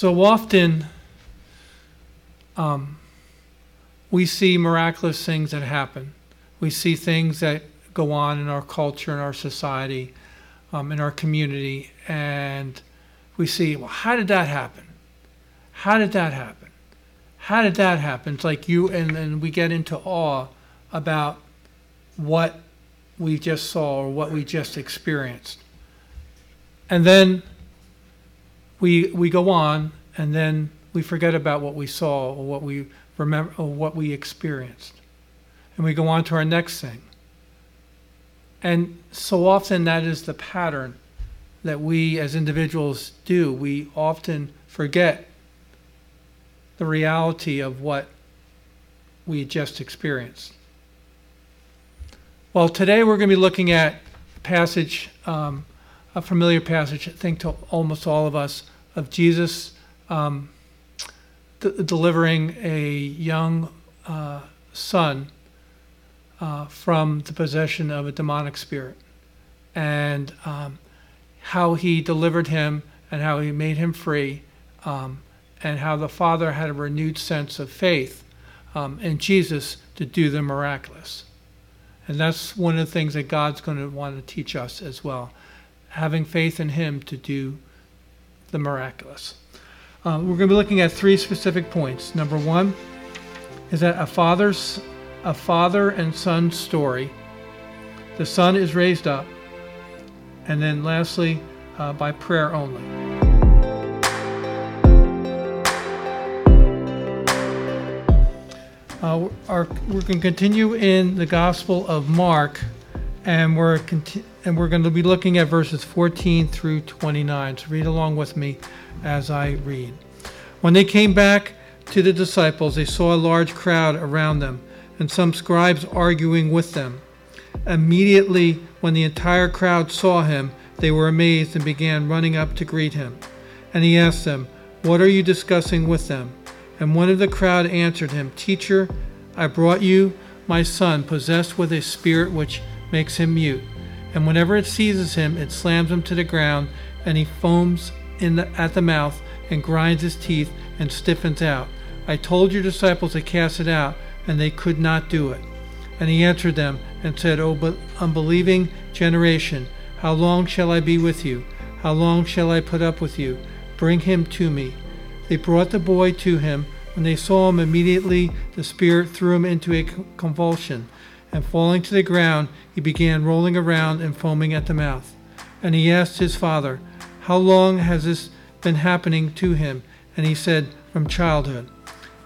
So often, um, we see miraculous things that happen. We see things that go on in our culture, in our society, um, in our community, and we see, well, how did that happen? How did that happen? How did that happen? It's like you, and then we get into awe about what we just saw or what we just experienced. And then we, we go on, and then we forget about what we saw or what we remember or what we experienced. And we go on to our next thing. And so often that is the pattern that we as individuals do. We often forget the reality of what we just experienced. Well, today we're going to be looking at a passage, um, a familiar passage, I think to almost all of us, of Jesus um, d- delivering a young uh, son uh, from the possession of a demonic spirit, and um, how he delivered him and how he made him free, um, and how the father had a renewed sense of faith um, in Jesus to do the miraculous. And that's one of the things that God's going to want to teach us as well, having faith in Him to do the miraculous. Uh, we're going to be looking at three specific points. Number one is that a father's a father and son story. The son is raised up, and then lastly, uh, by prayer only. Uh, our, we're going to continue in the Gospel of Mark, and we're conti- and we're going to be looking at verses 14 through 29. So read along with me as I read. When they came back to the disciples, they saw a large crowd around them, and some scribes arguing with them. Immediately, when the entire crowd saw him, they were amazed and began running up to greet him. And he asked them, What are you discussing with them? And one of the crowd answered him, Teacher, I brought you my son, possessed with a spirit which makes him mute. And whenever it seizes him, it slams him to the ground, and he foams in the, at the mouth, and grinds his teeth, and stiffens out. I told your disciples to cast it out, and they could not do it. And he answered them, and said, O unbelieving generation, how long shall I be with you? How long shall I put up with you? Bring him to me. They brought the boy to him. When they saw him, immediately the Spirit threw him into a convulsion, and falling to the ground, he began rolling around and foaming at the mouth. And he asked his father, How long has this been happening to him? And he said, From childhood,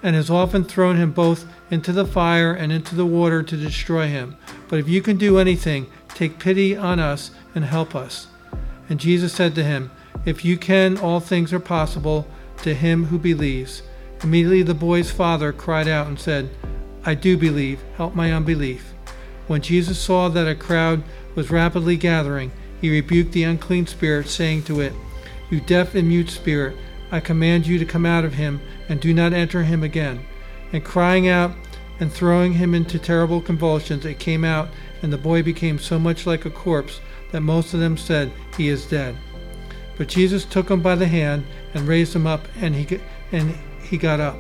and has often thrown him both into the fire and into the water to destroy him. But if you can do anything, take pity on us and help us. And Jesus said to him, If you can, all things are possible to him who believes. Immediately the boy's father cried out and said, I do believe, help my unbelief. When Jesus saw that a crowd was rapidly gathering, he rebuked the unclean spirit, saying to it, You deaf and mute spirit, I command you to come out of him, and do not enter him again. And crying out and throwing him into terrible convulsions, it came out, and the boy became so much like a corpse that most of them said, He is dead. But Jesus took him by the hand and raised him up, and he, and he got up.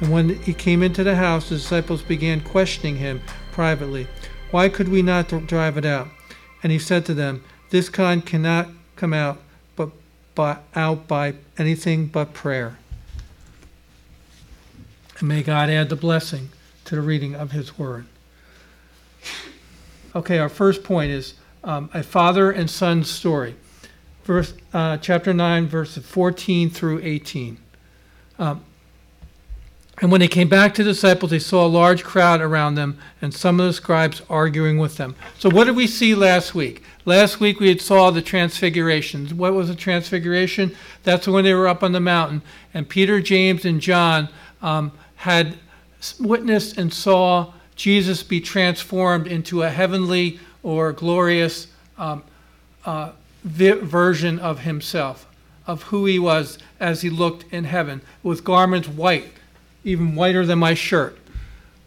And when he came into the house, the disciples began questioning him privately, Why could we not drive it out? And he said to them, This kind cannot come out but by, out by anything but prayer. And may God add the blessing to the reading of his word. Okay, our first point is um, a father and son story verse, uh, chapter 9, verses 14 through 18. Um, and when they came back to the disciples, they saw a large crowd around them and some of the scribes arguing with them. So, what did we see last week? Last week we had saw the transfiguration. What was the transfiguration? That's when they were up on the mountain, and Peter, James, and John um, had witnessed and saw Jesus be transformed into a heavenly or glorious um, uh, version of himself, of who he was as he looked in heaven, with garments white, even whiter than my shirt,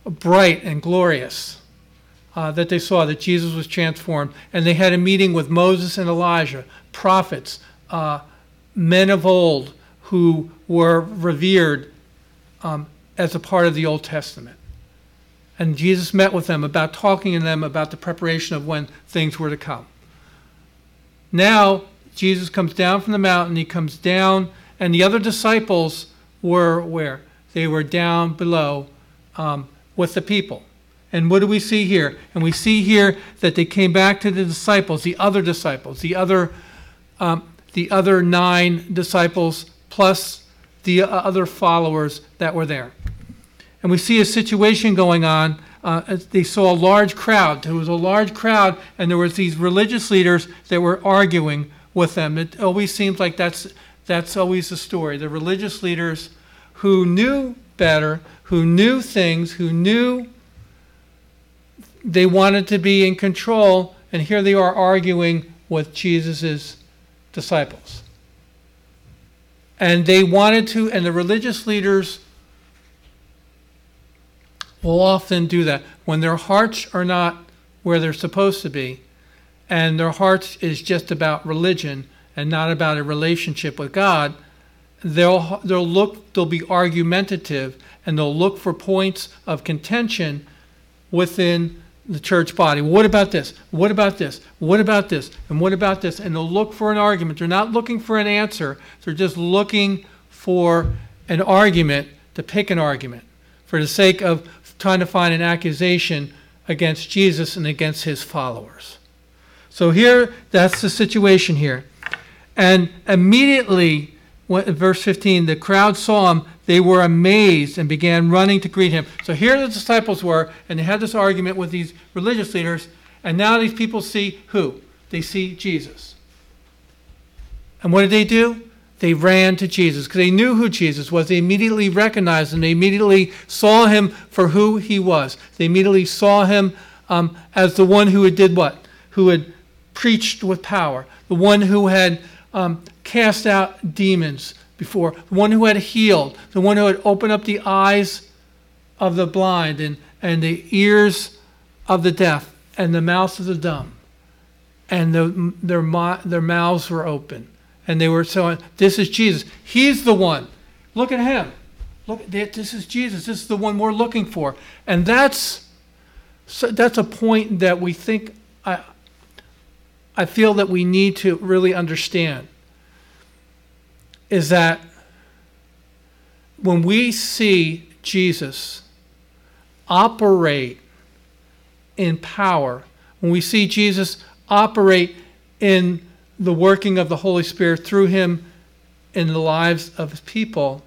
bright and glorious. Uh, that they saw that Jesus was transformed. And they had a meeting with Moses and Elijah, prophets, uh, men of old, who were revered um, as a part of the Old Testament. And Jesus met with them about talking to them about the preparation of when things were to come. Now, Jesus comes down from the mountain, he comes down, and the other disciples were where? They were down below um, with the people. And what do we see here? And we see here that they came back to the disciples, the other disciples, the other, um, the other nine disciples, plus the other followers that were there. And we see a situation going on. Uh, they saw a large crowd. There was a large crowd, and there was these religious leaders that were arguing with them. It always seems like that's that's always the story. The religious leaders who knew better, who knew things, who knew they wanted to be in control, and here they are arguing with Jesus' disciples. And they wanted to, and the religious leaders will often do that. When their hearts are not where they're supposed to be, and their hearts is just about religion and not about a relationship with God, they'll, they'll look, they'll be argumentative and they'll look for points of contention within the church body. What about this? What about this? What about this? And what about this? And they'll look for an argument. They're not looking for an answer, they're just looking for an argument to pick an argument for the sake of trying to find an accusation against Jesus and against his followers. So here, that's the situation here. And immediately, verse 15, the crowd saw him, they were amazed and began running to greet him. So here the disciples were, and they had this argument with these religious leaders, and now these people see who? They see Jesus. And what did they do? They ran to Jesus because they knew who Jesus was. They immediately recognized him. They immediately saw him for who he was. They immediately saw him um, as the one who had did what? Who had preached with power, the one who had um, cast out demons before, the one who had healed, the one who had opened up the eyes of the blind and, and the ears of the deaf and the mouths of the dumb. And the, their, their mouths were open. And they were saying, This is Jesus. He's the one. Look at him. Look, this is Jesus. This is the one we're looking for. And that's, that's a point that we think, I, I feel that we need to really understand is that when we see Jesus operate in power, when we see Jesus operate in the working of the Holy Spirit through him in the lives of his people,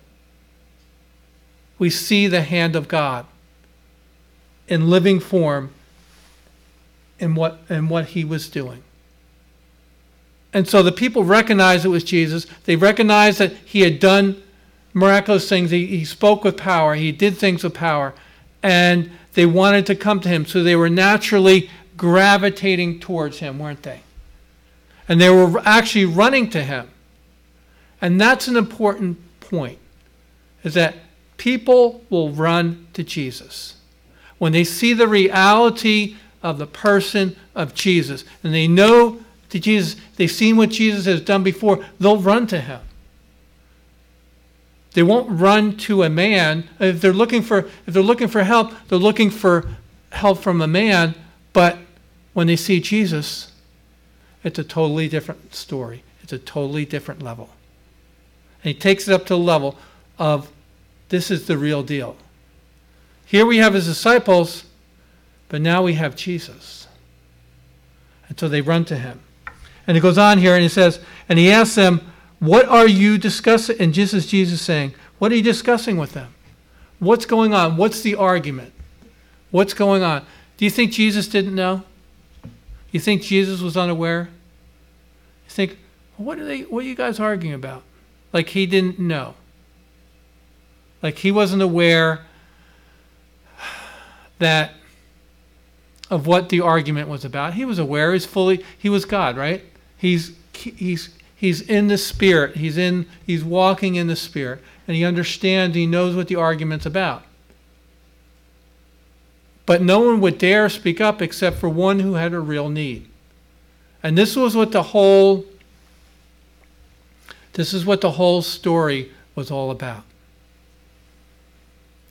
we see the hand of God in living form in what, in what he was doing. And so the people recognized it was Jesus. They recognized that he had done miraculous things. He, he spoke with power. He did things with power. And they wanted to come to him. So they were naturally gravitating towards him, weren't they? And they were actually running to him. And that's an important point, is that people will run to Jesus. When they see the reality of the person of Jesus, and they know to Jesus, they've seen what Jesus has done before, they'll run to him. They won't run to a man. If they're looking for if they're looking for help, they're looking for help from a man, but when they see Jesus, it's a totally different story. It's a totally different level. And he takes it up to the level of this is the real deal. Here we have his disciples, but now we have Jesus. And so they run to him. And it goes on here and he says, and he asks them, What are you discussing? And just as Jesus saying, What are you discussing with them? What's going on? What's the argument? What's going on? Do you think Jesus didn't know? You think Jesus was unaware? You think, what are they what are you guys arguing about? Like he didn't know. Like he wasn't aware that of what the argument was about. He was aware, he's fully he was God, right? He's, he's, he's in the Spirit. He's, in, he's walking in the Spirit. And he understands, he knows what the argument's about. But no one would dare speak up except for one who had a real need. And this was what the whole this is what the whole story was all about.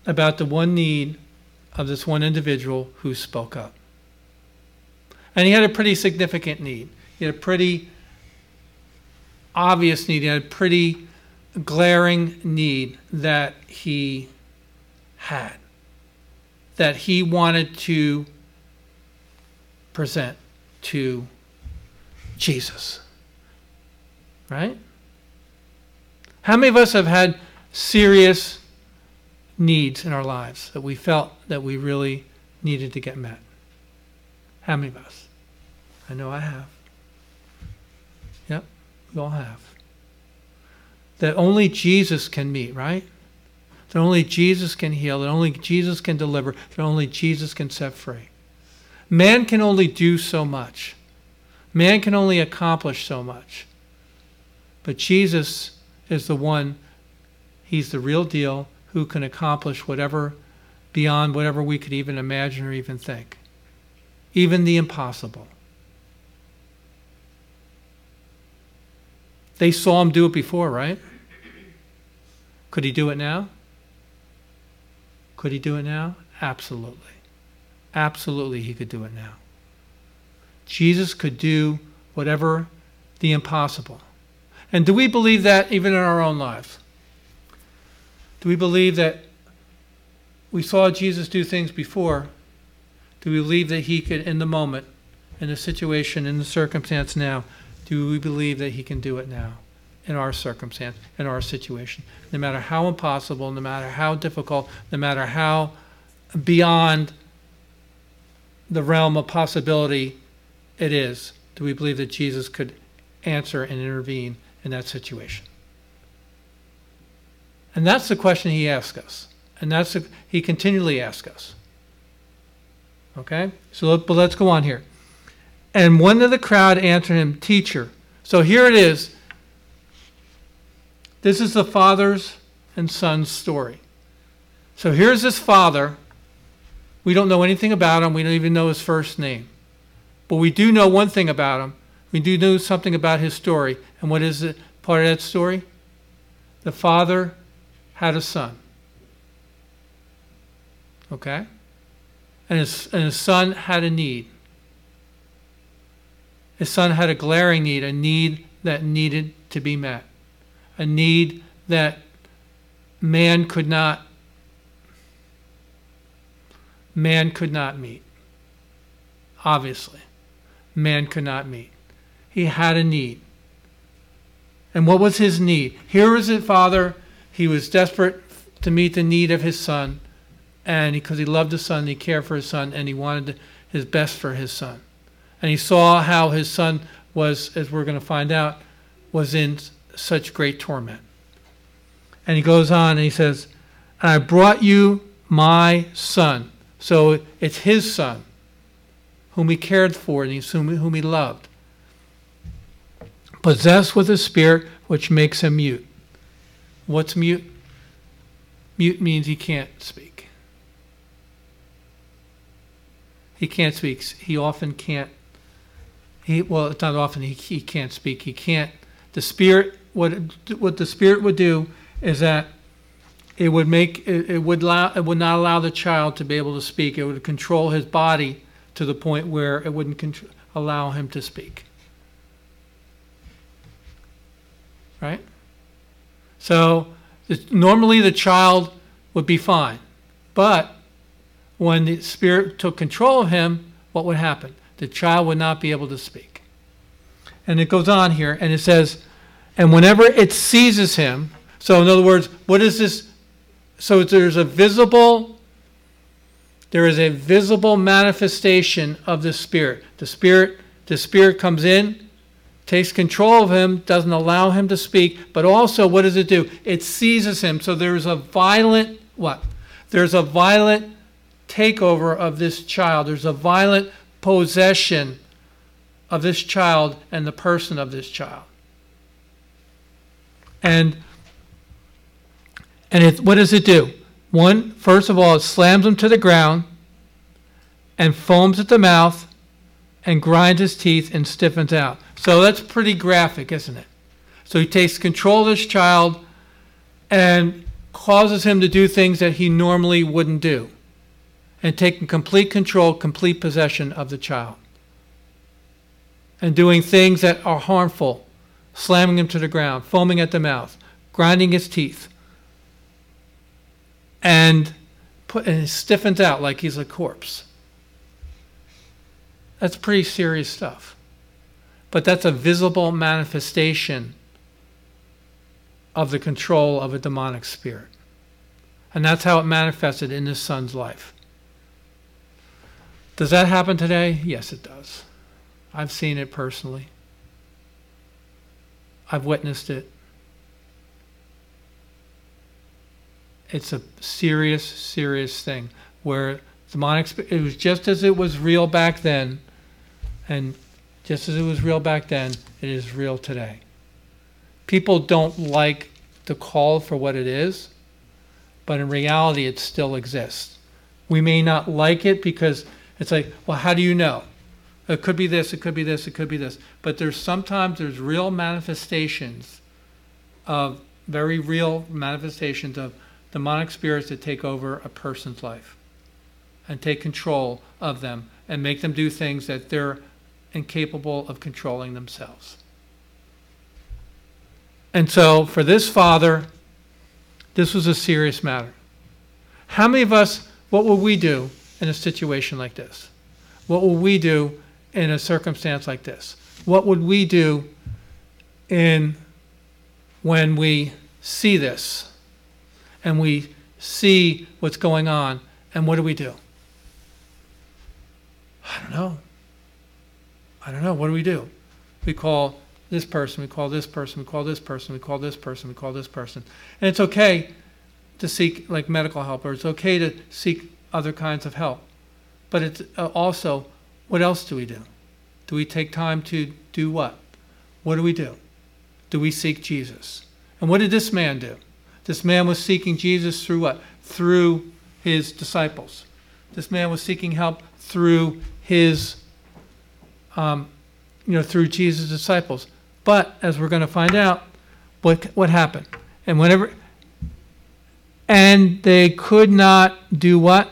About the one need of this one individual who spoke up. And he had a pretty significant need. He had a pretty obvious need. He had a pretty glaring need that he had, that he wanted to present to Jesus. Right? How many of us have had serious needs in our lives that we felt that we really needed to get met? How many of us? I know I have. We all have. That only Jesus can meet, right? That only Jesus can heal, that only Jesus can deliver, that only Jesus can set free. Man can only do so much. Man can only accomplish so much. But Jesus is the one, He's the real deal who can accomplish whatever beyond whatever we could even imagine or even think, even the impossible. They saw him do it before, right? Could he do it now? Could he do it now? Absolutely. Absolutely, he could do it now. Jesus could do whatever the impossible. And do we believe that even in our own lives? Do we believe that we saw Jesus do things before? Do we believe that he could, in the moment, in the situation, in the circumstance now, do we believe that he can do it now? in our circumstance, in our situation. No matter how impossible, no matter how difficult, no matter how beyond the realm of possibility it is, do we believe that Jesus could answer and intervene in that situation? And that's the question he asks us. And that's the, he continually asks us. Okay? So but let's go on here. And one of the crowd answered him, Teacher. So here it is. This is the father's and son's story. So here's this father. We don't know anything about him. We don't even know his first name. But we do know one thing about him. We do know something about his story. And what is it, part of that story? The father had a son. Okay? And his, and his son had a need. His son had a glaring need, a need that needed to be met a need that man could not man could not meet. Obviously, man could not meet. He had a need. And what was his need? Here was his father. He was desperate to meet the need of his son. And because he loved his son, he cared for his son, and he wanted his best for his son. And he saw how his son was, as we're going to find out, was in such great torment. And he goes on and he says, And I brought you my son. So it's his son, whom he cared for and whom he loved, possessed with a spirit which makes him mute. What's mute? Mute means he can't speak. He can't speak. He often can't. He well, it's not often he, he can't speak. He can't. The spirit what what the spirit would do is that it would make it, it would allow it would not allow the child to be able to speak. It would control his body to the point where it wouldn't allow him to speak. Right? So the, normally the child would be fine, but when the spirit took control of him, what would happen? The child would not be able to speak. And it goes on here, and it says and whenever it seizes him, so in other words, what is this? So there's a visible, there is a visible manifestation of the Spirit. The Spirit, the Spirit comes in, takes control of him, doesn't allow him to speak, but also what does it do? It seizes him. So there's a violent what? There's a violent takeover of this child. There's a violent possession of this child and the person of this child. And and it, what does it do? One, first of all, it slams him to the ground and foams at the mouth and grinds his teeth and stiffens out. So that's pretty graphic, isn't it? So he takes control of this child and causes him to do things that he normally wouldn't do and taking complete control, complete possession of the child. And doing things that are harmful, slamming him to the ground, foaming at the mouth, grinding his teeth, and, put, and out like he's a corpse. That's pretty serious stuff. But that's a visible manifestation of the control of a demonic spirit. And that's how it manifested in his son's life. Does that happen today? Yes, it does. I've seen it personally. I've witnessed it. It's a serious, serious thing where demonic, it was just as it was real back then, and just as it was real back then, it is real today. People don't like the call for what it is, but in reality, it still exists. We may not like it because it's like, well, how do you know? It could be this, it could be this, it could be this. But there's sometimes there's real manifestations of very real manifestations of demonic spirits that take over a person's life and take control of them and make them do things that they're incapable of controlling themselves. And so for this father, this was a serious matter. How many of us, what will we do in a situation like this? What will we do in a circumstance like this? What would we do in when we see this and we see what's going on and what do we do? I don't know. I don't know. What do we do? We call this person, we call this person, we call this person, we call this person, we call this person. And it's okay to seek like medical help or it's okay to seek other kinds of help. But it's uh, also, what else do we do? Do we take time to do what? What do we do? Do we seek Jesus? And what did this man do? This man was seeking Jesus through what? Through his disciples. This man was seeking help through his, um, you know, through Jesus' disciples. But as we're going to find out, what what happened? And whenever, and they could not do what?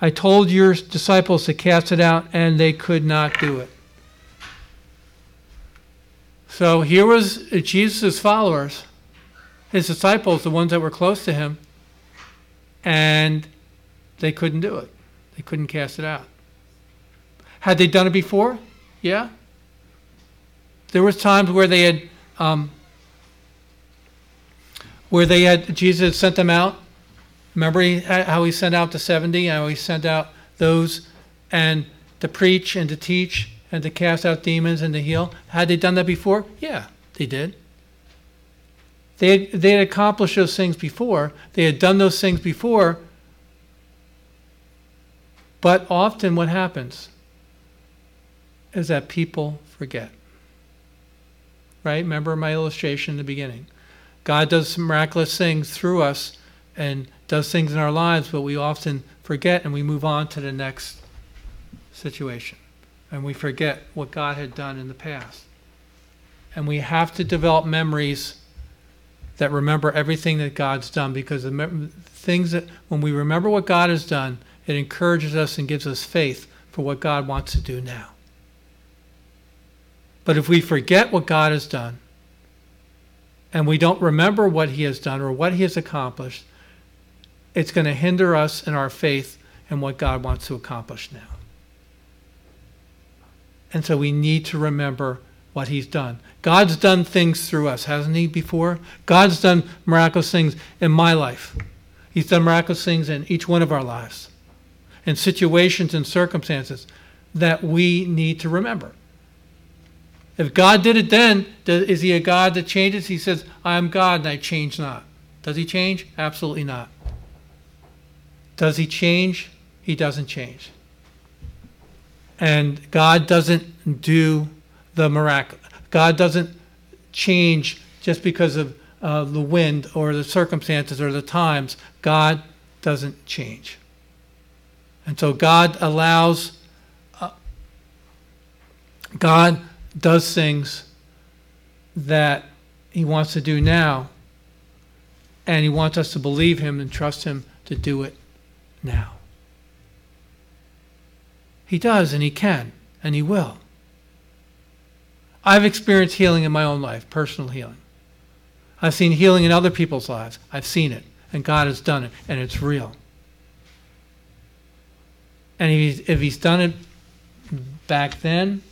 I told your disciples to cast it out, and they could not do it. So here was Jesus' followers, his disciples, the ones that were close to him, and they couldn't do it. They couldn't cast it out. Had they done it before? Yeah. There was times where they had, um, where they had Jesus sent them out Remember he, how he sent out the 70, how he sent out those and to preach and to teach and to cast out demons and to heal? Had they done that before? Yeah, they did. They had, they had accomplished those things before. They had done those things before. But often what happens is that people forget. Right? Remember my illustration in the beginning. God does some miraculous things through us and does things in our lives, but we often forget and we move on to the next situation. And we forget what God had done in the past. And we have to develop memories that remember everything that God's done because the things that, when we remember what God has done, it encourages us and gives us faith for what God wants to do now. But if we forget what God has done, and we don't remember what He has done or what He has accomplished, it's going to hinder us in our faith and what God wants to accomplish now. And so we need to remember what he's done. God's done things through us, hasn't he, before? God's done miraculous things in my life. He's done miraculous things in each one of our lives, in situations and circumstances that we need to remember. If God did it then, is he a God that changes? He says, I am God and I change not. Does he change? Absolutely not. Does he change? He doesn't change. And God doesn't do the miracle. God doesn't change just because of uh, the wind or the circumstances or the times. God doesn't change. And so God allows, uh, God does things that he wants to do now And He wants us to believe Him and trust Him to do it now. He does, and He can, and He will. I've experienced healing in my own life, personal healing. I've seen healing in other people's lives. I've seen it, and God has done it, and it's real. And if he's, if he's done it back then,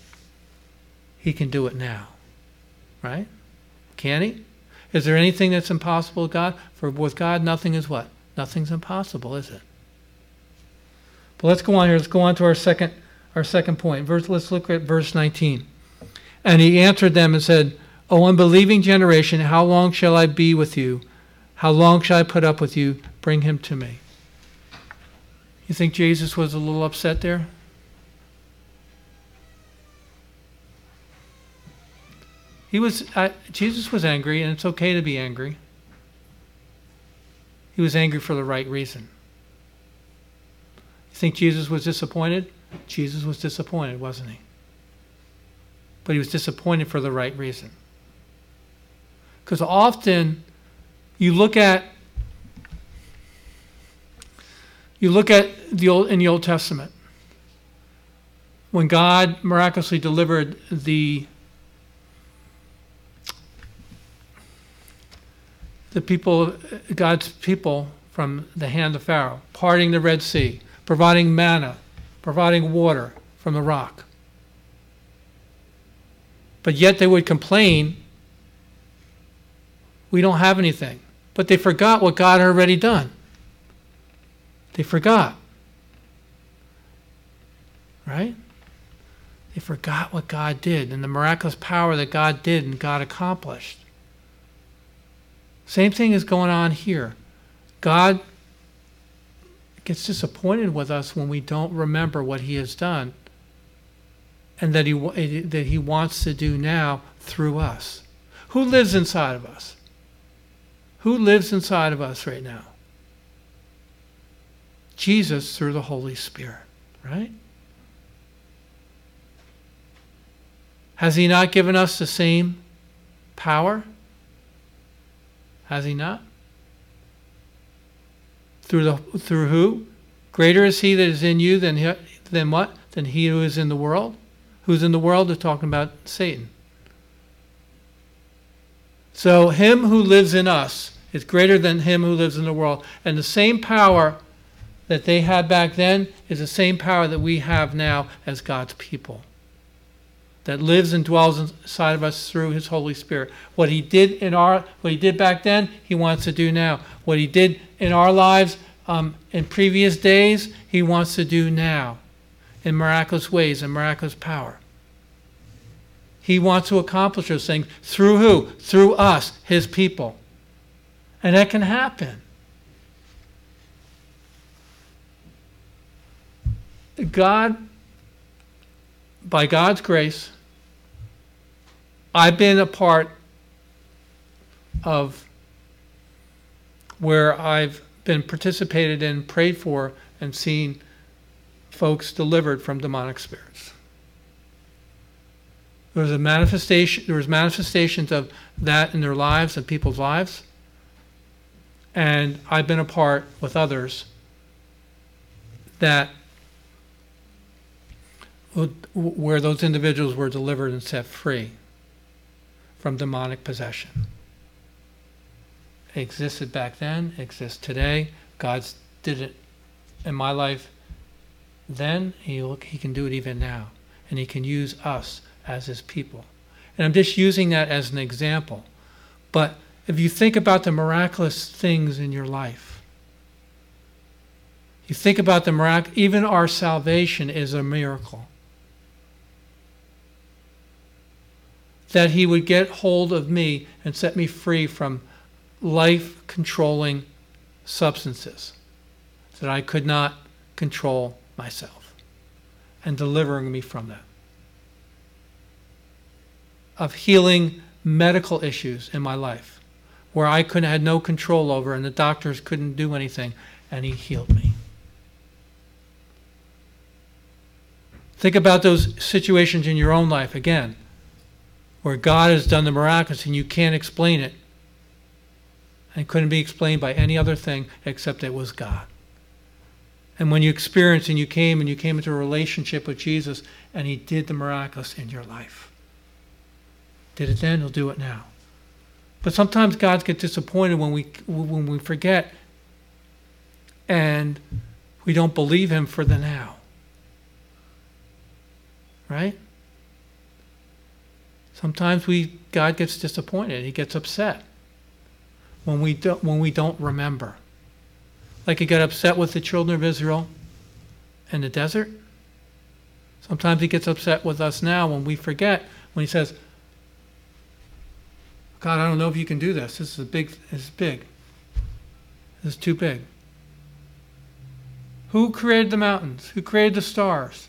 he can do it now. Right? Can he? Is there anything that's impossible God? For with God, nothing is what? Nothing's impossible, is it? But let's go on here. Let's go on to our second, our second point. Verse, let's look at verse 19. And he answered them and said, O unbelieving generation, how long shall I be with you? How long shall I put up with you? Bring him to me. You think Jesus was a little upset there? He was uh, Jesus was angry and it's okay to be angry. He was angry for the right reason. You think Jesus was disappointed? Jesus was disappointed, wasn't he? But he was disappointed for the right reason. Because often you look at you look at the old in the Old Testament when God miraculously delivered the the people God's people from the hand of Pharaoh, parting the Red Sea, providing manna, providing water from the rock. But yet they would complain we don't have anything. But they forgot what God had already done. They forgot. Right? They forgot what God did and the miraculous power that God did and God accomplished. Same thing is going on here. God gets disappointed with us when we don't remember what He has done and that He, eh, that he wants to do now through us. Who lives inside of us? Who lives inside of us right now? Jesus through the Holy Spirit, right? Has He not given us the same power? Has He not? Through the through who? Greater is He that is in you than he, than what? Than he who is in the world. Who's in the world? They're talking about Satan. So him who lives in us is greater than him who lives in the world. And the same power that they had back then is the same power that we have now as God's people. That lives and dwells inside of us through his Holy Spirit. What he did in our what he did back then, he wants to do now. What he did in our lives um, in previous days, he wants to do now in miraculous ways and miraculous power. He wants to accomplish those things through who? Through us, his people. And that can happen. God, by God's grace, I've been a part of where I've been participated in, prayed for, and seen folks delivered from demonic spirits. There was a manifestation. There was manifestations of that in their lives and people's lives. And I've been a part with others that where those individuals were delivered and set free from demonic possession. It existed back then, exists today. God did it in my life then, he, he can do it even now. And he can use us as his people. And I'm just using that as an example. But if you think about the miraculous things in your life, you think about the miracle, even our salvation is a miracle. That He would get hold of me and set me free from life controlling substances that I could not control myself and delivering me from that. Of healing medical issues in my life where I couldn't had no control over and the doctors couldn't do anything and he healed me. Think about those situations in your own life again where God has done the miraculous and you can't explain it. and couldn't be explained by any other thing except it was God. And when you experienced and you came and you came into a relationship with Jesus and he did the miraculous in your life. Did it then, he'll do it now. But sometimes God gets disappointed when we when we forget and we don't believe him for the now. Right? Sometimes we God gets disappointed. He gets upset when we don't when we don't remember. Like he got upset with the children of Israel in the desert. Sometimes he gets upset with us now when we forget when he says, God, I don't know if you can do this. This is big this is big. This is too big. Who created the mountains? Who created the stars?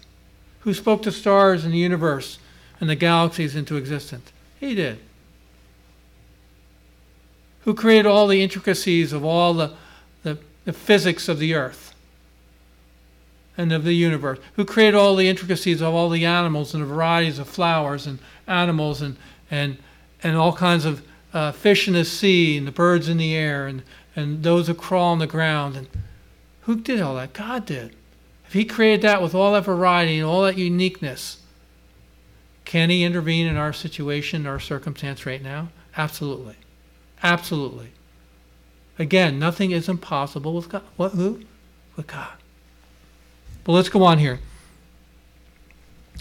Who spoke to stars in the universe and the galaxies into existence? He did. Who created all the intricacies of all the, the, the physics of the earth and of the universe? Who created all the intricacies of all the animals and the varieties of flowers and animals and, and, and all kinds of uh, fish in the sea and the birds in the air and, and those that crawl on the ground? And who did all that? God did. If He created that with all that variety and all that uniqueness, can He intervene in our situation, our circumstance right now? Absolutely. Absolutely. Again, nothing is impossible with God. What? Who? With God. But let's go on here.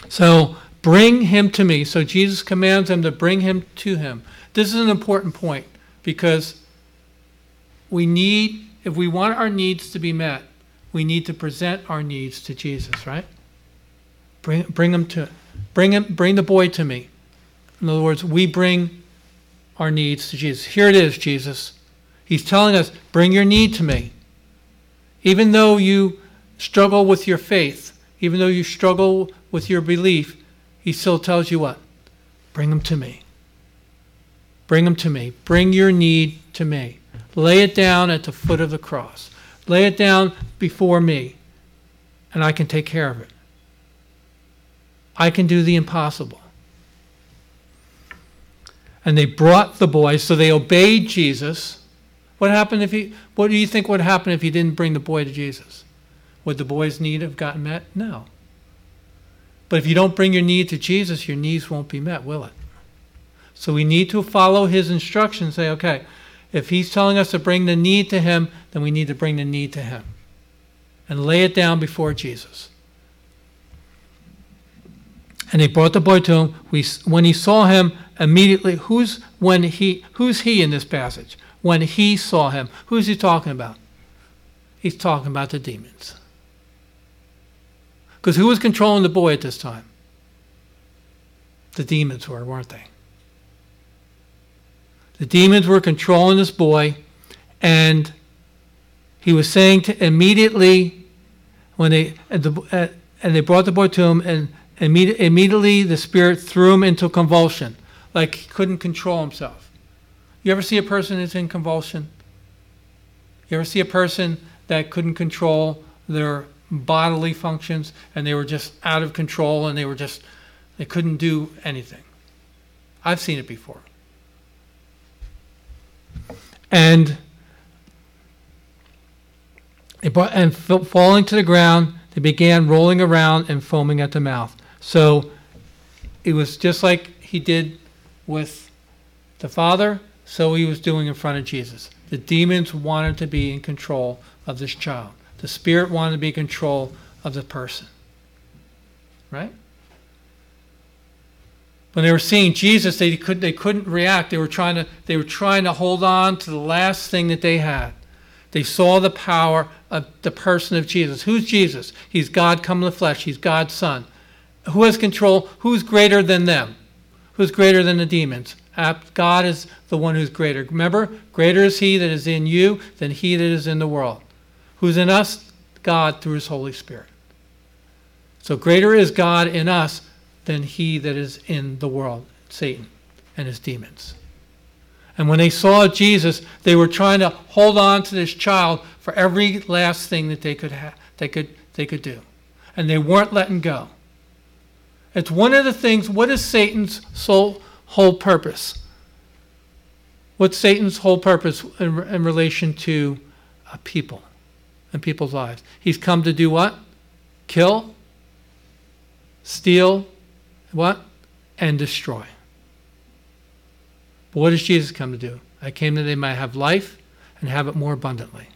So, bring him to me. So, Jesus commands them to bring him to him. This is an important point because we need, if we want our needs to be met, we need to present our needs to Jesus, right? Bring, bring him to, bring him, bring the boy to me. In other words, we bring our needs to Jesus. Here it is, Jesus. He's telling us, bring your need to me. Even though you struggle with your faith, even though you struggle with your belief, he still tells you what? Bring them to me. Bring them to me. Bring your need to me. Lay it down at the foot of the cross. Lay it down before me, and I can take care of it. I can do the impossible. And they brought the boy, so they obeyed Jesus. What happened if he what do you think would happen if he didn't bring the boy to Jesus? Would the boy's need have gotten met? No. But if you don't bring your need to Jesus, your needs won't be met, will it? So we need to follow his instructions, say, okay, if he's telling us to bring the need to him, then we need to bring the need to him. And lay it down before Jesus. And they brought the boy to him. We, when he saw him, immediately, who's when he who's he in this passage? When he saw him, who's he talking about? He's talking about the demons. Because who was controlling the boy at this time? The demons were, weren't they? The demons were controlling this boy, and he was saying to immediately when they and, the, uh, and they brought the boy to him, and immediate, immediately the spirit threw him into convulsion, like he couldn't control himself. You ever see a person that's in convulsion? You ever see a person that couldn't control their bodily functions and they were just out of control and they were just they couldn't do anything? I've seen it before. And and falling to the ground, they began rolling around and foaming at the mouth. So it was just like he did with the Father, so he was doing in front of Jesus. The demons wanted to be in control of this child. The Spirit wanted to be in control of the person. Right? when they were seeing Jesus, they, could, they couldn't react. They were, trying to, they were trying to hold on to the last thing that they had. They saw the power of the person of Jesus. Who's Jesus? He's God come in the flesh. He's God's Son. Who has control? Who's greater than them? Who's greater than the demons? God is the one who's greater. Remember, greater is He that is in you than He that is in the world. Who's in us? God through His Holy Spirit. So greater is God in us than he that is in the world, Satan and his demons. And when they saw Jesus, they were trying to hold on to this child for every last thing that they could have, they could they could do. And they weren't letting go. It's one of the things, what is Satan's sole whole purpose? What's Satan's whole purpose in, in relation to a people and people's lives? He's come to do what? Kill, steal, what? And destroy. But what does Jesus come to do? I came that they might have life and have it more abundantly.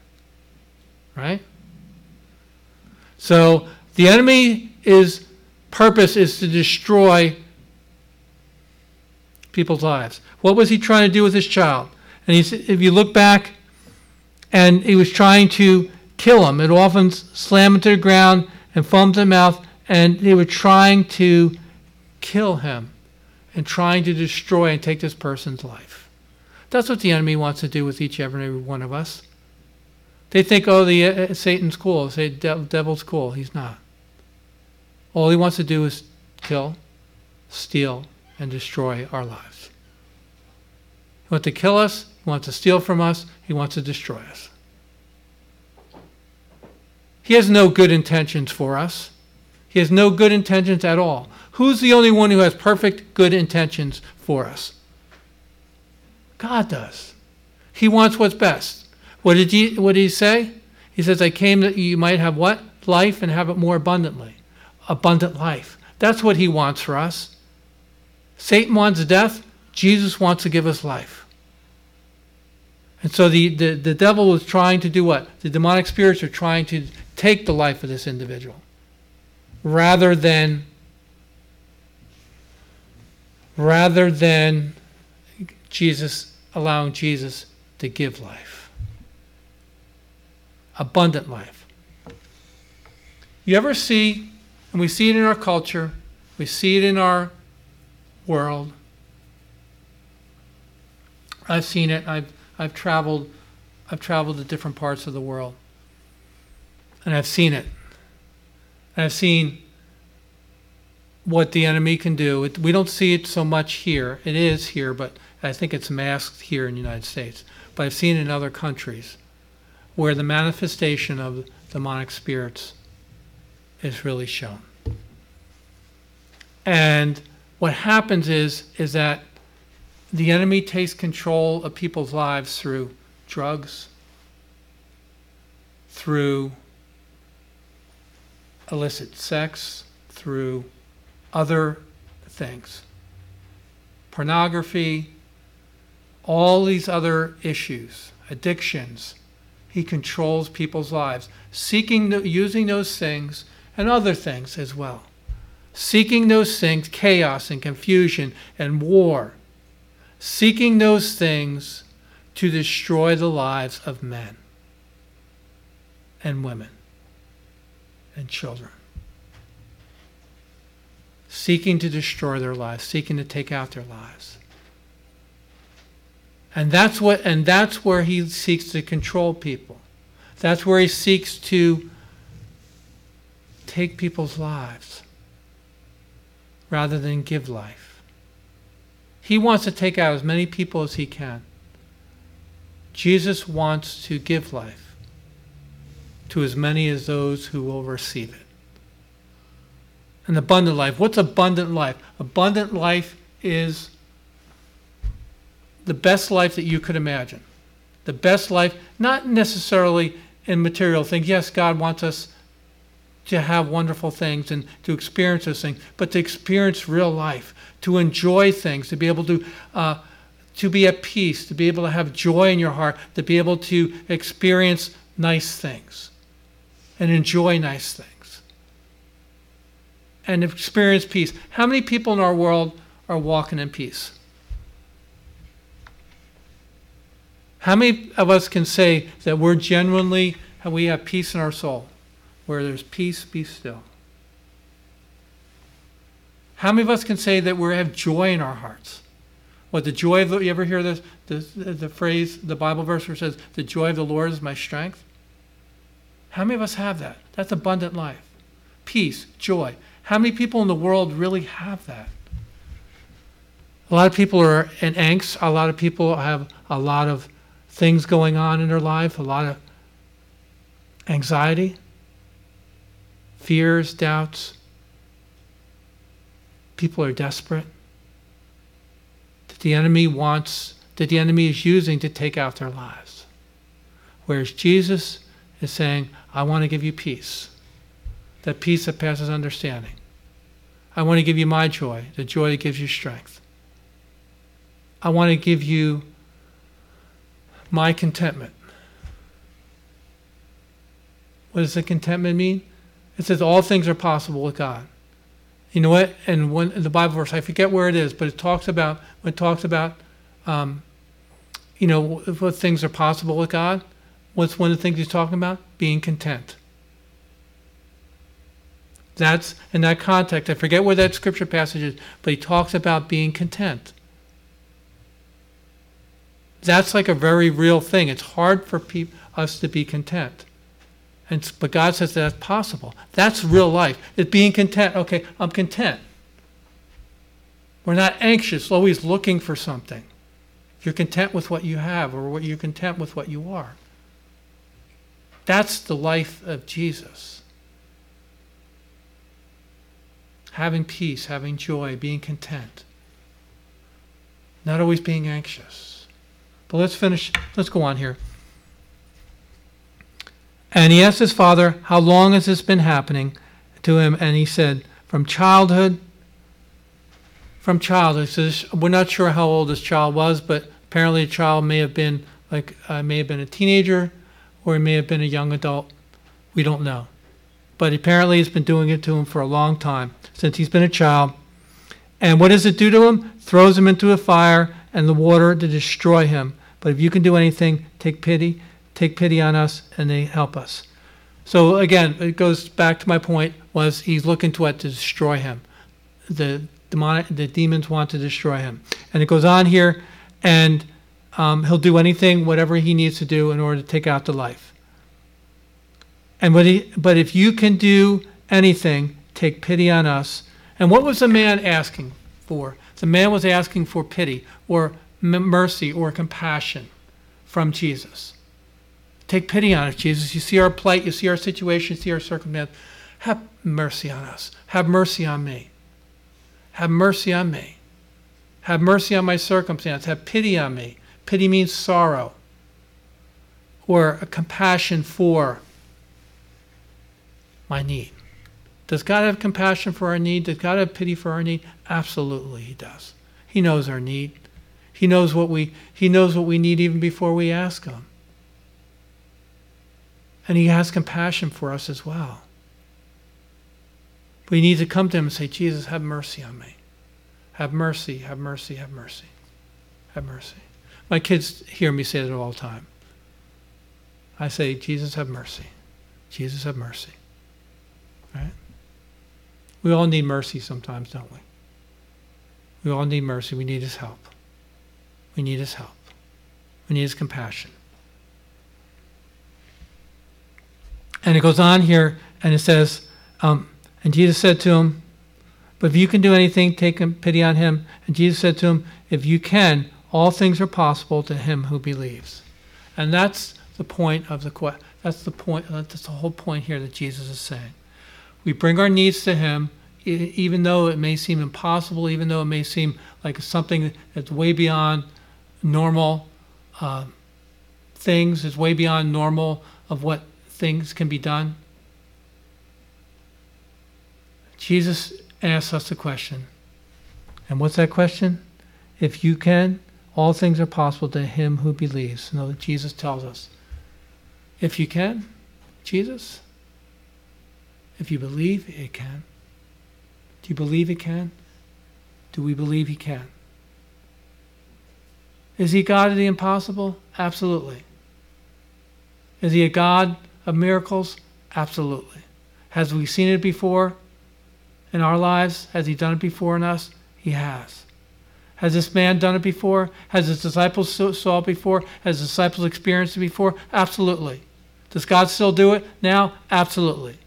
Right? So the enemy is purpose is to destroy people's lives. What was he trying to do with his child? And he's, if you look back, and he was trying to kill him. It often slammed him to the ground and foam to the mouth, and they were trying to kill him and trying to destroy and take this person's life. That's what the enemy wants to do with each and every one of us. They think, oh, the uh, Satan's cool. Say, de- devil's cool. He's not. All he wants to do is kill, steal, and destroy our lives. He wants to kill us. He wants to steal from us. He wants to destroy us. He has no good intentions for us. He has no good intentions at all. Who's the only one who has perfect good intentions for us? God does. He wants what's best. What did he, what did he say? He says, I came that you might have what? Life and have it more abundantly. Abundant life. That's what he wants for us. Satan wants death. Jesus wants to give us life. And so the, the, the devil was trying to do what? The demonic spirits are trying to take the life of this individual rather than rather than Jesus allowing Jesus to give life. Abundant life. You ever see, and we see it in our culture, we see it in our world. I've seen it. I've I've traveled I've traveled to different parts of the world. And I've seen it. And I've seen what the enemy can do. It, we don't see it so much here. It is here, but I think it's masked here in the United States. But I've seen it in other countries where the manifestation of demonic spirits is really shown. And what happens is is that the enemy takes control of people's lives through drugs, through illicit sex, through other things. Pornography, all these other issues, addictions. He controls people's lives, seeking, using those things and other things as well. Seeking those things, chaos and confusion and war seeking those things to destroy the lives of men and women and children. Seeking to destroy their lives, seeking to take out their lives. And that's what and that's where he seeks to control people. That's where he seeks to take people's lives rather than give life. He wants to take out as many people as he can. Jesus wants to give life to as many as those who will receive it. An abundant life. What's abundant life? Abundant life is the best life that you could imagine. The best life, not necessarily in material things. Yes, God wants us to have wonderful things and to experience those things, but to experience real life, to enjoy things, to be able to uh, to be at peace, to be able to have joy in your heart, to be able to experience nice things and enjoy nice things and experience peace. How many people in our world are walking in peace? How many of us can say that we're genuinely, we have peace in our soul? Where there's peace, be still. How many of us can say that we have joy in our hearts? What the joy of the, you ever hear this, the, the phrase, the Bible verse where it says, the joy of the Lord is my strength? How many of us have that? That's abundant life. Peace, joy. How many people in the world really have that? A lot of people are in angst. A lot of people have a lot of things going on in their life, a lot of anxiety, fears, doubts. People are desperate. That the enemy wants that the enemy is using to take out their lives. Whereas Jesus is saying, I want to give you peace, that peace that passes understanding. I want to give you my joy, the joy that gives you strength. I want to give you my contentment. What does the contentment mean? It says all things are possible with God. You know what? And one the Bible verse, I forget where it is, but it talks about when it talks about, um, you know, what things are possible with God. What's one of the things he's talking about? Being content. That's in that context. I forget where that scripture passage is, but he talks about being content. That's like a very real thing. It's hard for peop- us to be content. And, but God says that's possible. That's real life. It's being content. Okay, I'm content. We're not anxious, always looking for something. You're content with what you have, or you're content with what you are. That's the life of Jesus. Having peace, having joy, being content. Not always being anxious. But let's finish, let's go on here. And he asked his father, How long has this been happening to him? And he said, From childhood. From childhood. So this, we're not sure how old this child was, but apparently the child may have been like uh, may have been a teenager or he may have been a young adult. We don't know. But apparently he's been doing it to him for a long time, since he's been a child. And what does it do to him? Throws him into a fire and the water to destroy him. But if you can do anything, take pity take pity on us and they help us. So again, it goes back to my point was he's looking to what to destroy him. The demonic, the demons want to destroy him, and it goes on here, and um, he'll do anything, whatever he needs to do in order to take out the life. And but he, but if you can do anything, take pity on us. And what was the man asking for? The man was asking for pity or mercy or compassion from Jesus. Take pity on us, Jesus. You see our plight, you see our situation, you see our circumstance. Have mercy on us. Have mercy on me. Have mercy on me. Have mercy on my circumstance. Have pity on me. Pity means sorrow or a compassion for my need. Does God have compassion for our need? Does God have pity for our need? Absolutely, He does. He knows our need. He knows what we He knows what we need even before we ask Him. And He has compassion for us as well. We need to come to Him and say, Jesus, have mercy on me. Have mercy, have mercy, have mercy, have mercy. My kids hear me say that all the time. I say, Jesus, have mercy. Jesus, have mercy. Right? We all need mercy sometimes, don't we? We all need mercy. We need His help. We need His help. We need His compassion. And it goes on here and it says, um, and Jesus said to him, But if you can do anything, take pity on him. And Jesus said to him, If you can, all things are possible to him who believes. And that's the point of the that's the point that's the whole point here that Jesus is saying. We bring our needs to him even though it may seem impossible, even though it may seem like something that's way beyond normal uh, things, is way beyond normal of what things can be done? Jesus asks us a question. And what's that question? If you can, all things are possible to him who believes. You know, Jesus tells us. If you can, Jesus, if you believe, it can. Do you believe it can? Do we believe he can? Is he God of the impossible? Absolutely. Is he a God of miracles? Absolutely. Has we seen it before in our lives? Has he done it before in us? He has. Has this man done it before? Has his disciples saw it before? Has his disciples experienced it before? Absolutely. Does God still do it now? Absolutely.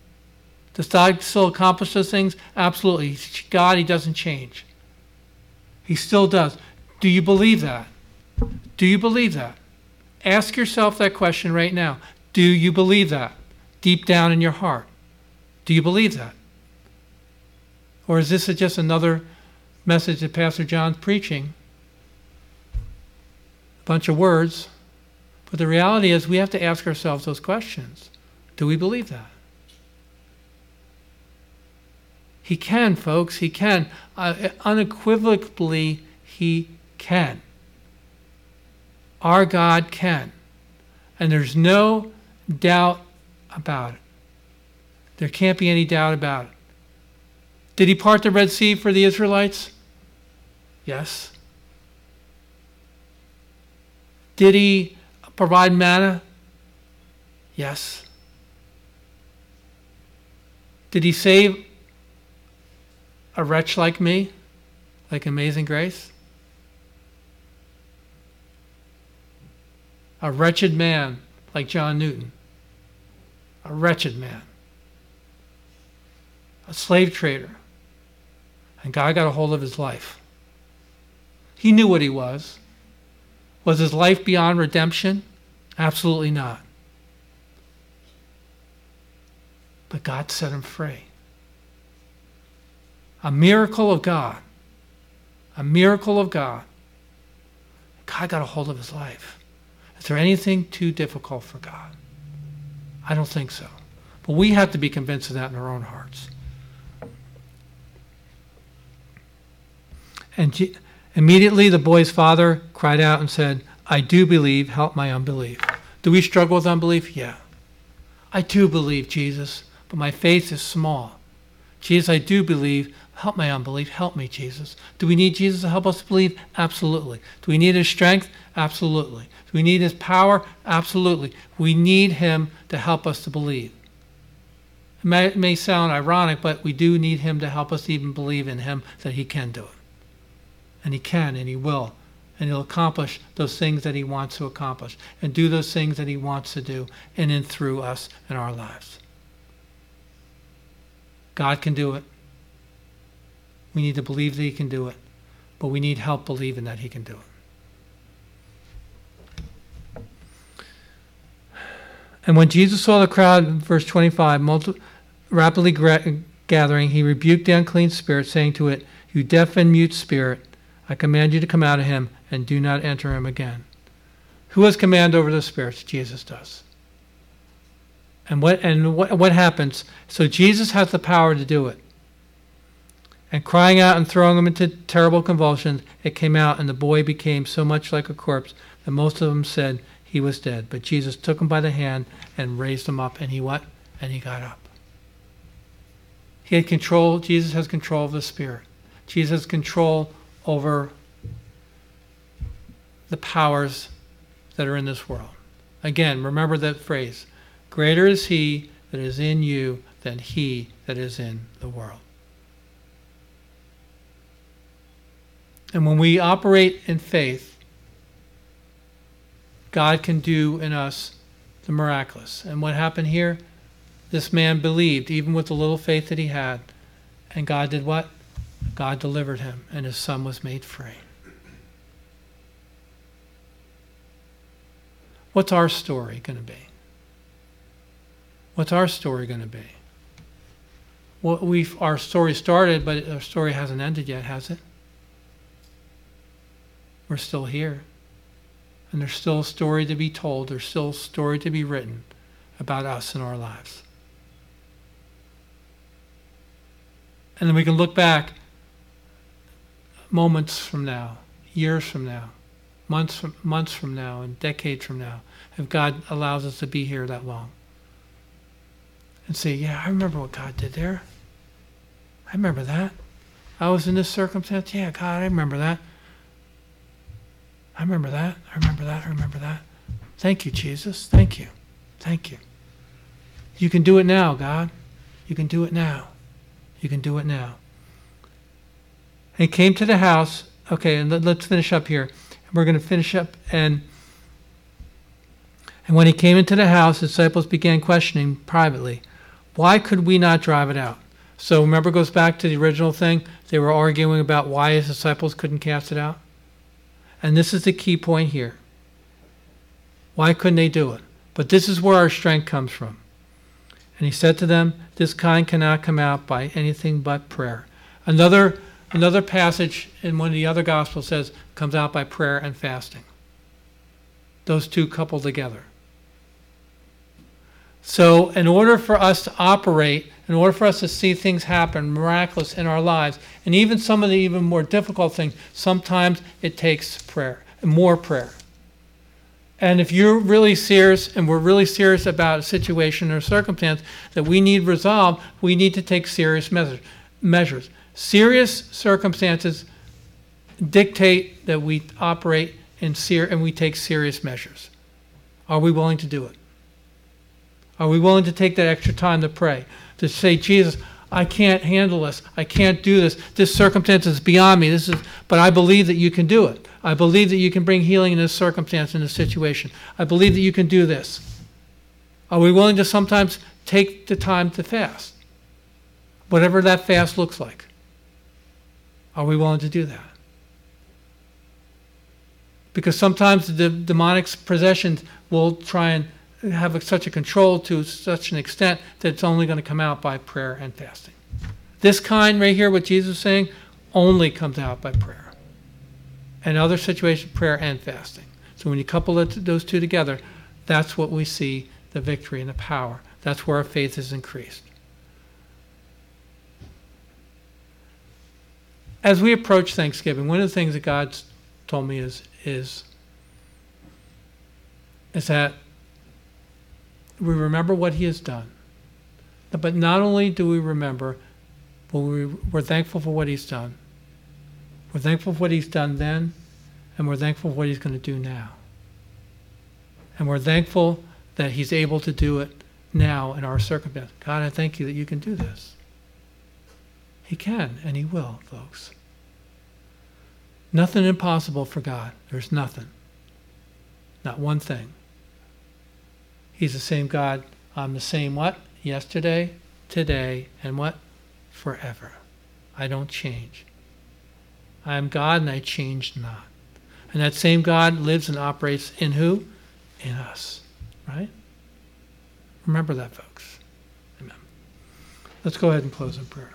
Does God still accomplish those things? Absolutely. God, he doesn't change. He still does. Do you believe that? Do you believe that? Ask yourself that question right now. Do you believe that deep down in your heart? Do you believe that? Or is this just another message that Pastor John's preaching A bunch of words. But the reality is, we have to ask ourselves those questions. Do we believe that? He can, folks. He can. Uh, unequivocally, He can. Our God can. And there's no doubt about it. There can't be any doubt about it. Did He part the Red Sea for the Israelites? Yes. Did He provide manna? Yes. Did He save a wretch like me, like Amazing Grace? A wretched man like John Newton. A wretched man. A slave trader. And God got a hold of his life. He knew what he was. Was his life beyond redemption? Absolutely not. But God set him free. A miracle of God. A miracle of God. God got a hold of his life. Is there anything too difficult for God? I don't think so. But we have to be convinced of that in our own hearts. And immediately the boy's father cried out and said, I do believe, help my unbelief. Do we struggle with unbelief? Yeah. I do believe, Jesus, but my faith is small. Jesus, I do believe, Help my unbelief. Help me, Jesus. Do we need Jesus to help us believe? Absolutely. Do we need his strength? Absolutely. Do we need his power? Absolutely. We need him to help us to believe. It may, it may sound ironic, but we do need him to help us even believe in him that he can do it. And he can, and he will. And he'll accomplish those things that he wants to accomplish and do those things that he wants to do in and through us in our lives. God can do it. We need to believe that He can do it, but we need help believing that He can do it. And when Jesus saw the crowd, verse 25, multi- rapidly gra- gathering, he rebuked the unclean spirit, saying to it, You deaf and mute spirit, I command you to come out of him and do not enter him again. Who has command over the spirits? Jesus does. And what and what what happens? So Jesus has the power to do it and crying out and throwing him into terrible convulsions, it came out, and the boy became so much like a corpse that most of them said he was dead. But Jesus took him by the hand and raised him up, and he what? And he got up. He had control, Jesus has control of the Spirit. Jesus has control over the powers that are in this world. Again, remember that phrase Greater is he that is in you than he that is in the world. And when we operate in faith, God can do in us the miraculous. And what happened here? This man believed, even with the little faith that he had. And God did what? God delivered him, and his son was made free. What's our story going to be? What's our story going to be? Well, we've, our story started, but our story hasn't ended yet, has it? We're still here. And there's still a story to be told, there's still a story to be written about us and our lives. And then we can look back moments from now, years from now, months from, months from now, and decades from now, if God allows us to be here that long. And say, yeah, I remember what God did there. I remember that. I was in this circumstance. Yeah, God, I remember that. I remember that. I remember that. I remember that. Thank you, Jesus. Thank you. Thank you. You can do it now, God. You can do it now. You can do it now. And he came to the house. Okay, and let, us finish up here. We're going to finish up. And, and when he came into the house, the disciples began questioning privately, Why could we not drive it out? So remember, it goes back to the original thing. They were arguing about why his disciples couldn't cast it out. And this is the key point here. Why couldn't they do it? But this is where our strength comes from. And he said to them, This kind cannot come out by anything but prayer. Another, another passage in one of the other Gospels says, comes out by prayer and fasting. those two coupled together. So, in order for us to operate, in order for us to see things happen miraculous in our lives, and even some of the even more difficult things, sometimes it takes prayer, more prayer. And if you're really serious, and we're really serious about a situation or circumstance that we need resolved, we need to take serious measures. measures. Serious circumstances dictate that we operate in ser- and we take serious measures. Are we willing to do it? Are we willing to take that extra time to pray? To say, Jesus, I can't handle this. I can't do this. This circumstance is beyond me. This is, but I believe that you can do it. I believe that you can bring healing in this circumstance, in this situation. I believe that you can do this. Are we willing to sometimes take the time to fast? Whatever that fast looks like. Are we willing to do that? Because sometimes the demonic possessions will try and have a, such a control to such an extent that it's only going to come out by prayer and fasting. This kind right here, what Jesus is saying, only comes out by prayer. And other situations, prayer and fasting. So when you couple those two together, that's what we see the victory and the power. That's where our faith is increased. As we approach Thanksgiving, one of the things that God's told me is is is that we remember what he has done. But not only do we remember, but we, we're thankful for what he's done. We're thankful for what he's done then, and we're thankful for what he's going to do now. And we're thankful that he's able to do it now in our circumstance. God, I thank you that you can do this. He can, and he will, folks. Nothing impossible for God. There's nothing. Not one thing. He's the same God. I'm the same what? Yesterday, today, and what? Forever. I don't change. I am God and I change not. And that same God lives and operates in who? In us. Right? Remember that, folks. Amen. Let's go ahead and close in prayer.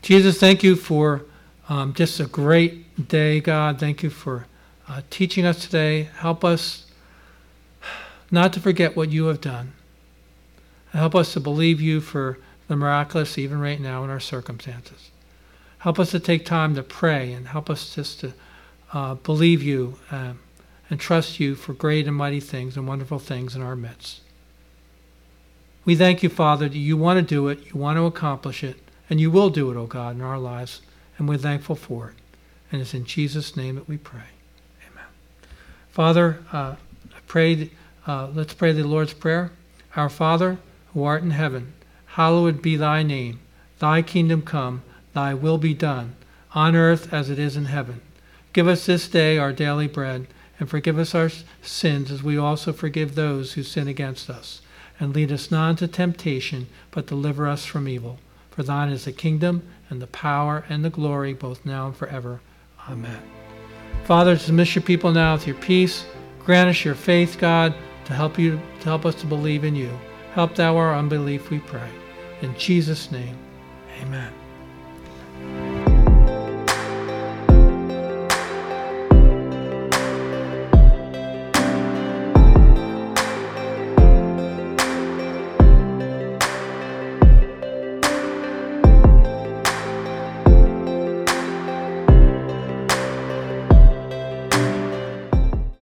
Jesus, thank you for um, just a great day, God. Thank you for uh, teaching us today. Help us not to forget what you have done. Help us to believe you for the miraculous even right now in our circumstances. Help us to take time to pray and help us just to uh, believe you um, and trust you for great and mighty things and wonderful things in our midst. We thank you, Father, that you want to do it, you want to accomplish it, and you will do it, O oh God, in our lives, and we're thankful for it. And it's in Jesus' name that we pray. Amen. Father, uh, I pray uh, let's pray the Lord's Prayer. Our Father, who art in heaven, hallowed be thy name. Thy kingdom come, thy will be done, on earth as it is in heaven. Give us this day our daily bread, and forgive us our sins as we also forgive those who sin against us. And lead us not into temptation, but deliver us from evil. For thine is the kingdom, and the power, and the glory, both now and forever. Amen. Father, dismiss your people now with your peace. Grant us your faith, God to help you to help us to believe in you. Help thou our unbelief, we pray. In Jesus' name, amen.